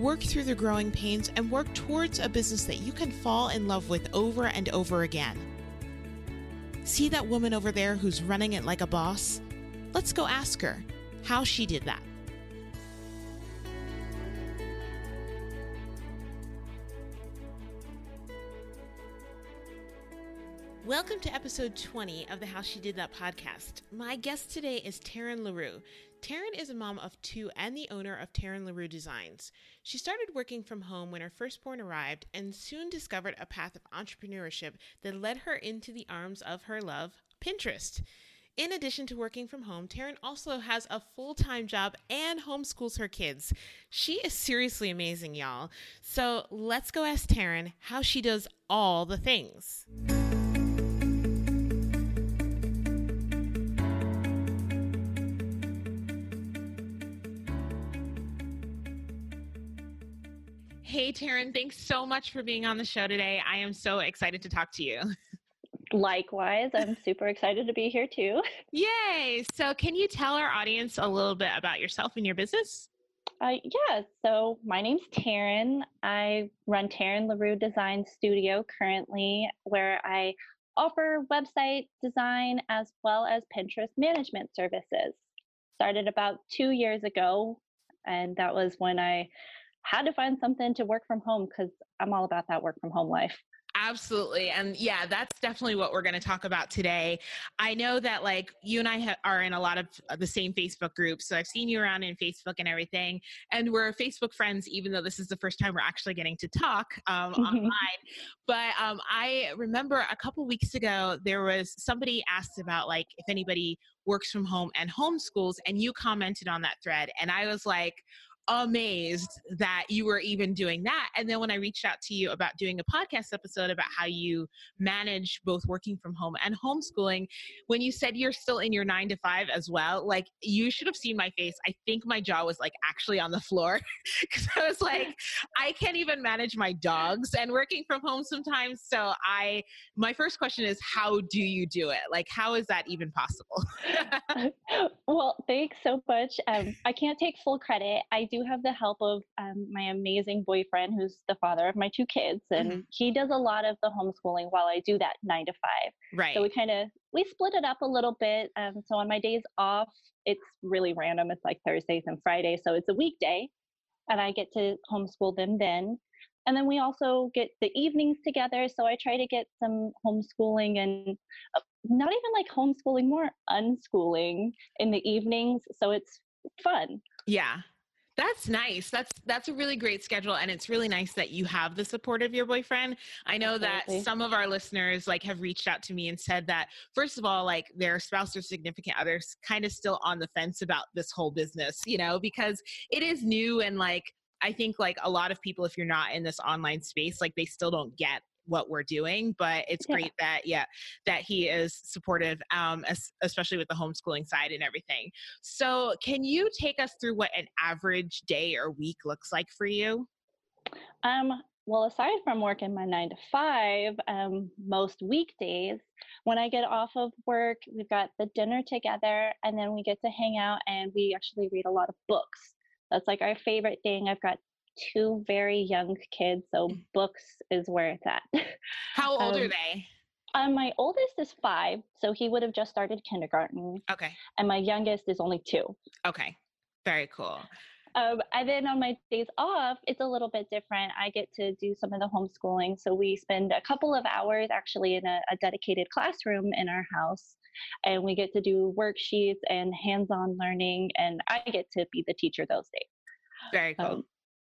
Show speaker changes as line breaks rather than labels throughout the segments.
work through the growing pains, and work towards a business that you can fall in love with over and over again. See that woman over there who's running it like a boss? Let's go ask her how she did that. Welcome to episode 20 of the How She Did That podcast. My guest today is Taryn LaRue. Taryn is a mom of two and the owner of Taryn LaRue Designs. She started working from home when her firstborn arrived and soon discovered a path of entrepreneurship that led her into the arms of her love, Pinterest. In addition to working from home, Taryn also has a full time job and homeschools her kids. She is seriously amazing, y'all. So let's go ask Taryn how she does all the things. Hey, Taryn, thanks so much for being on the show today. I am so excited to talk to you.
Likewise, I'm super excited to be here too.
Yay! So, can you tell our audience a little bit about yourself and your business?
Uh, yeah, so my name's Taryn. I run Taryn LaRue Design Studio currently, where I offer website design as well as Pinterest management services. Started about two years ago, and that was when I had to find something to work from home because I'm all about that work from home life.
Absolutely. And yeah, that's definitely what we're going to talk about today. I know that like you and I ha- are in a lot of uh, the same Facebook groups. So I've seen you around in Facebook and everything. And we're Facebook friends, even though this is the first time we're actually getting to talk um, online. But um, I remember a couple weeks ago, there was somebody asked about like if anybody works from home and homeschools, and you commented on that thread. And I was like, amazed that you were even doing that. And then when I reached out to you about doing a podcast episode about how you manage both working from home and homeschooling, when you said you're still in your nine to five as well, like you should have seen my face. I think my jaw was like actually on the floor because I was like, I can't even manage my dogs and working from home sometimes. So I, my first question is, how do you do it? Like, how is that even possible?
well, thanks so much. Um, I can't take full credit. I do have the help of um, my amazing boyfriend, who's the father of my two kids, and mm-hmm. he does a lot of the homeschooling while I do that nine to five.
Right.
So we kind of we split it up a little bit. Um, so on my days off, it's really random. It's like Thursdays and Fridays, so it's a weekday, and I get to homeschool them then. And then we also get the evenings together. So I try to get some homeschooling and uh, not even like homeschooling, more unschooling in the evenings. So it's fun.
Yeah. That's nice. That's that's a really great schedule and it's really nice that you have the support of your boyfriend. I know Absolutely. that some of our listeners like have reached out to me and said that first of all like their spouse or significant others kind of still on the fence about this whole business, you know, because it is new and like I think like a lot of people if you're not in this online space like they still don't get what we're doing but it's yeah. great that yeah that he is supportive um especially with the homeschooling side and everything. So can you take us through what an average day or week looks like for you?
Um well aside from working my nine to five um, most weekdays when i get off of work we've got the dinner together and then we get to hang out and we actually read a lot of books. That's like our favorite thing. I've got two very young kids, so mm. books is where it's at.
How old um, are they?
Um, my oldest is five, so he would have just started kindergarten.
Okay.
And my youngest is only two.
Okay. Very cool.
Um, and then on my days off, it's a little bit different. I get to do some of the homeschooling. So we spend a couple of hours actually in a, a dedicated classroom in our house. And we get to do worksheets and hands on learning. And I get to be the teacher those days.
Very cool. Um,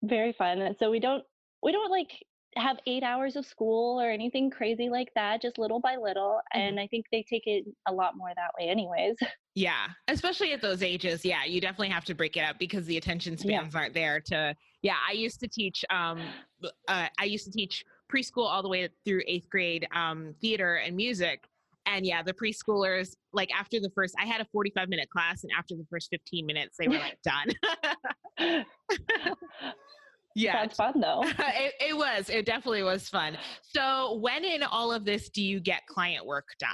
very fun. And so we don't we don't like have eight hours of school or anything crazy like that, just little by little.
Mhm.
And I think they take it a lot more that way, anyways.
Yeah, especially at those ages. Yeah, you definitely have to break it up because the attention
Yeah.
spans aren't there to. Yeah, I used to teach. Um, uh, I used to teach preschool all the way through eighth grade um, theater and music. And yeah, the preschoolers, like after the first, I had a 45 minute class, and after the first 15 minutes, they were like done. yeah,
Sounds fun though.
it, it was. It definitely was fun. So, when in all of this do you get client work done?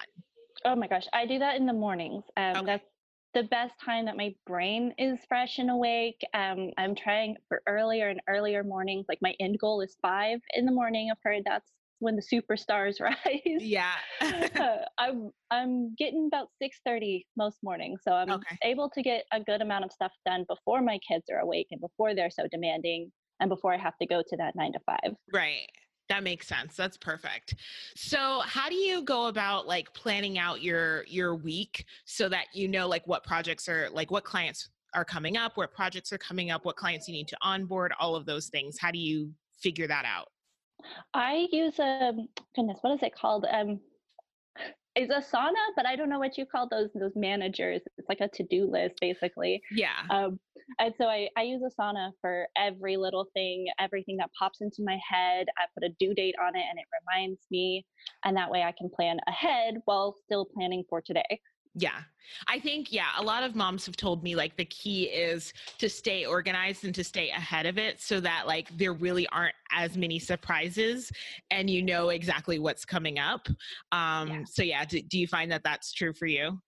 Oh my gosh, I do that in the mornings. Um,
Okay.
That's the best time that my brain is fresh and awake. Um, I'm trying for earlier and earlier mornings. Like my end goal is five in the morning. I've heard that's when the superstars rise.
Yeah.
Uh, I'm I'm getting about six thirty most mornings, so I'm
Okay.
able to get a good amount of stuff done before my kids are awake and before they're so demanding, and before I have to go to that nine to five.
Right. That makes sense. That's perfect. So, how do you go about like planning out your your week so that you know like what projects are like what clients are coming up, what projects are coming up, what clients you need to onboard, all of those things. How do you figure that out?
I use a goodness, what is it called? Um, it's Asana, but I don't know what you call those those managers. It's like a to do list, basically.
Yeah.
Um, and so I, I use Asana for every little thing, everything that pops into my head. I put a due date on it and it reminds me. And that way I can plan ahead while still planning for today.
Yeah. I think, yeah, a lot of moms have told me like the key is to stay organized and to stay ahead of it so that like there really aren't as many surprises and you know exactly what's coming up. Um,
Yeah.
So, yeah, do, do you find that that's true for you?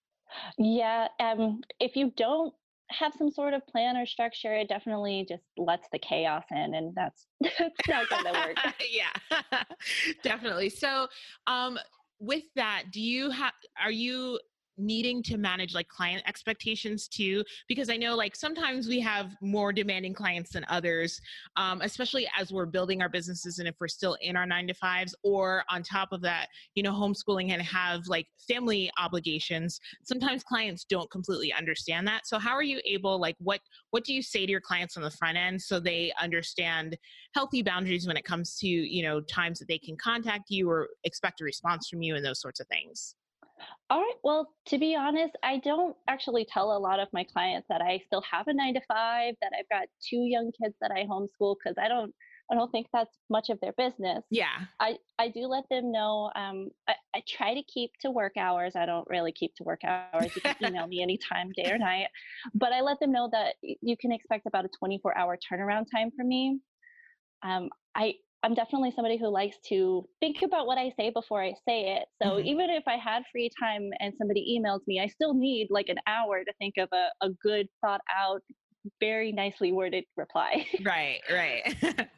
Yeah. Um, if you don't have some sort of plan or structure, it definitely just lets the chaos in. And that's, that's not going to work.
yeah, definitely. So, um, with that, do you have, are you needing to manage like client expectations too because i know like sometimes we have more demanding clients than others um, especially as we're building our businesses and if we're still in our nine to fives or on top of that you know homeschooling and have like family obligations sometimes clients don't completely understand that. So how are you able like what what do you say to your clients on the front end so they understand healthy boundaries when it comes to you know times that they can contact you or expect a response from you and those sorts of things
All right. Well, to be honest, I don't actually tell a lot of my clients that I still have a nine to five, that I've got two young kids that I homeschool because I don't I don't think that's much of their business.
yeah
I, I do let them know. Um, I, I try to keep to work hours. I don't really keep to work hours. You can email me anytime, day or night. But I let them know that you can expect about a 24 hour turnaround time from me. Um, I, I'm definitely somebody who likes to think about what I say before I say it. So
Mhm.
even if I had free time and somebody emails me, I still need like an hour to think of a, a good, thought out, very nicely worded reply.
right right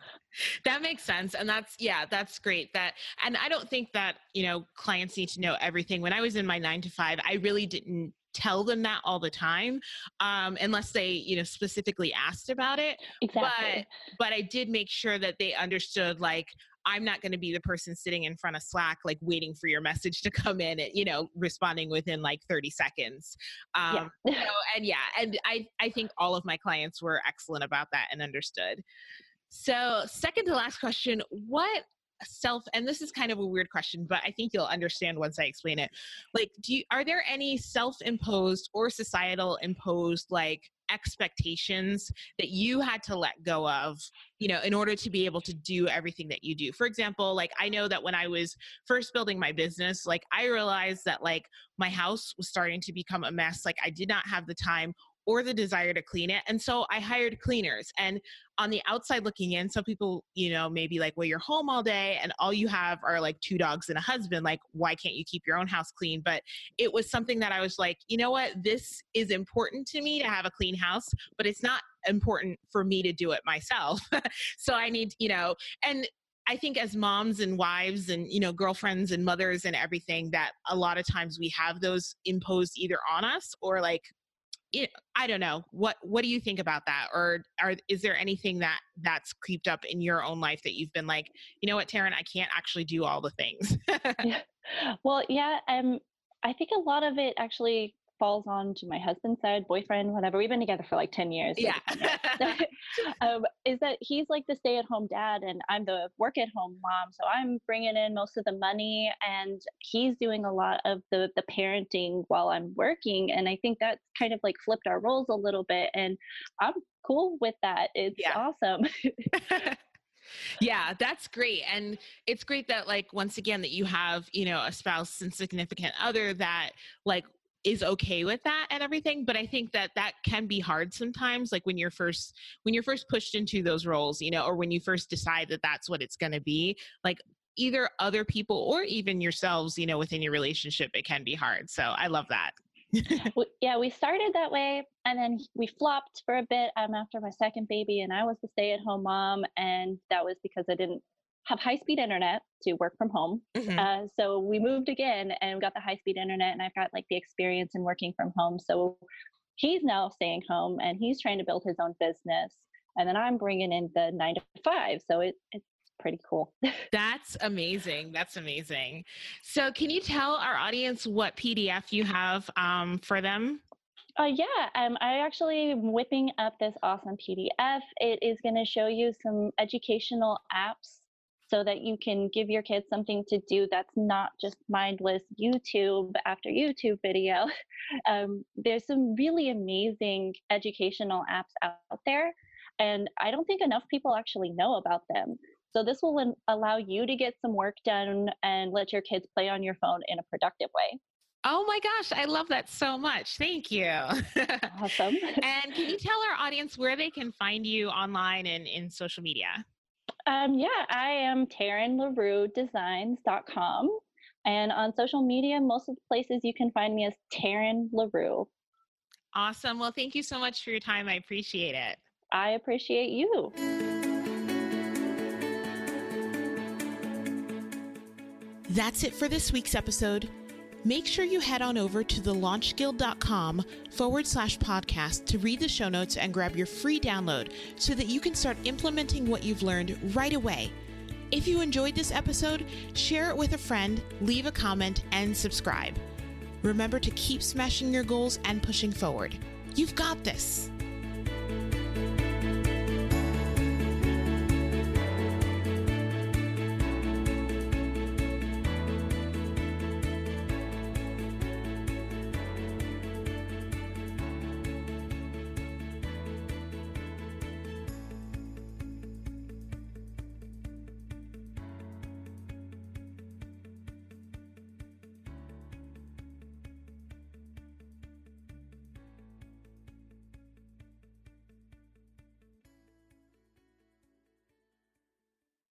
that makes sense and that's yeah that's great that and i don't think that you know clients need to know everything when i was in my nine to five i really didn't tell them that all the time um, unless they you know specifically asked about it
exactly.
but i did make sure that they understood like i'm not going to be the person sitting in front of slack like waiting for your message to come in and you know responding within like 30 seconds um,
yeah.
know, and yeah, and I I think all of my clients were excellent about that and understood. So, second to last question, what self and this is kind of a weird question, but I think you'll understand once I explain it. Like, do you are there any self-imposed or societal imposed like expectations that you had to let go of, you know, in order to be able to do everything that you do? For example, like I know that when I was first building my business, like I realized that like my house was starting to become a mess. Like I did not have the time or the desire to clean it. And so I hired cleaners. And on the outside looking in, some people, you know, maybe like, well, you're home all day and all you have are like two dogs and a husband. Like, why can't you keep your own house clean? But it was something that I was like, you know what? This is important to me to have a clean house, but it's not important for me to do it myself. so I need, you know, and I think as moms and wives and you know girlfriends and mothers and everything that a lot of times we have those imposed either on us or like you I don't know what what do you think about that or are is there anything that that's creeped up in your own life that you've been like you know what Taryn I can't actually do all the things
Yeah. Well, yeah, um, I think a lot of it actually falls on to my husband's side, boyfriend, whatever. We've been together for like 10 years.
yeah
um, is that he's like the stay at home dad and I'm the work at home mom. So I'm bringing in most of the money and he's doing a lot of the the parenting while I'm working and I think that's kind of like flipped our roles a little bit and I'm cool with that. It's yeah. awesome.
yeah that's great and it's great that like once again that you have you know a spouse and significant other that like is okay with that and everything but i think that that can be hard sometimes like when you're first when you're first pushed into those roles you know or when you first decide that that's what it's going to be like either other people or even yourselves you know within your relationship it can be hard so i love that.
Yeah we started that way and then we flopped for a bit um, after my second baby and i was the stay-at-home mom and that was because i didn't have high speed internet to work from home. Mm-hmm. Uh, so we moved again and got the high speed internet, and I've got like the experience in working from home. So he's now staying home and he's trying to build his own business. And then I'm bringing in the nine to five. So it, it's pretty cool.
That's amazing. That's amazing. So, can you tell our audience what PDF you have um, for them?
Uh, yeah, um, I actually am whipping up this awesome PDF. It is going to show you some educational apps so that you can give your kids something to do that's not just mindless YouTube after YouTube video. Um, there's some really amazing educational apps out there, and I don't think enough people actually know about them. So, this will allow you to get some work done and let your kids play on your phone in a productive way.
Oh my gosh, I love that so much. Thank you.
Awesome.
and can you tell our audience where they can find you online and in social media?
Um, yeah, I am Taryn LaRue Designs.com. And on social media, most of the places you can find me as Taryn LaRue.
Awesome. Well, thank you so much for your time. I appreciate it.
I appreciate you.
That's it for this week's episode make sure you head on over to thelaunchguild.com forward slash podcast to read the show notes and grab your free download so that you can start implementing what you've learned right away. If you enjoyed this episode, share it with a friend, leave a comment, and subscribe. Remember to keep smashing your goals and pushing forward. You've got this.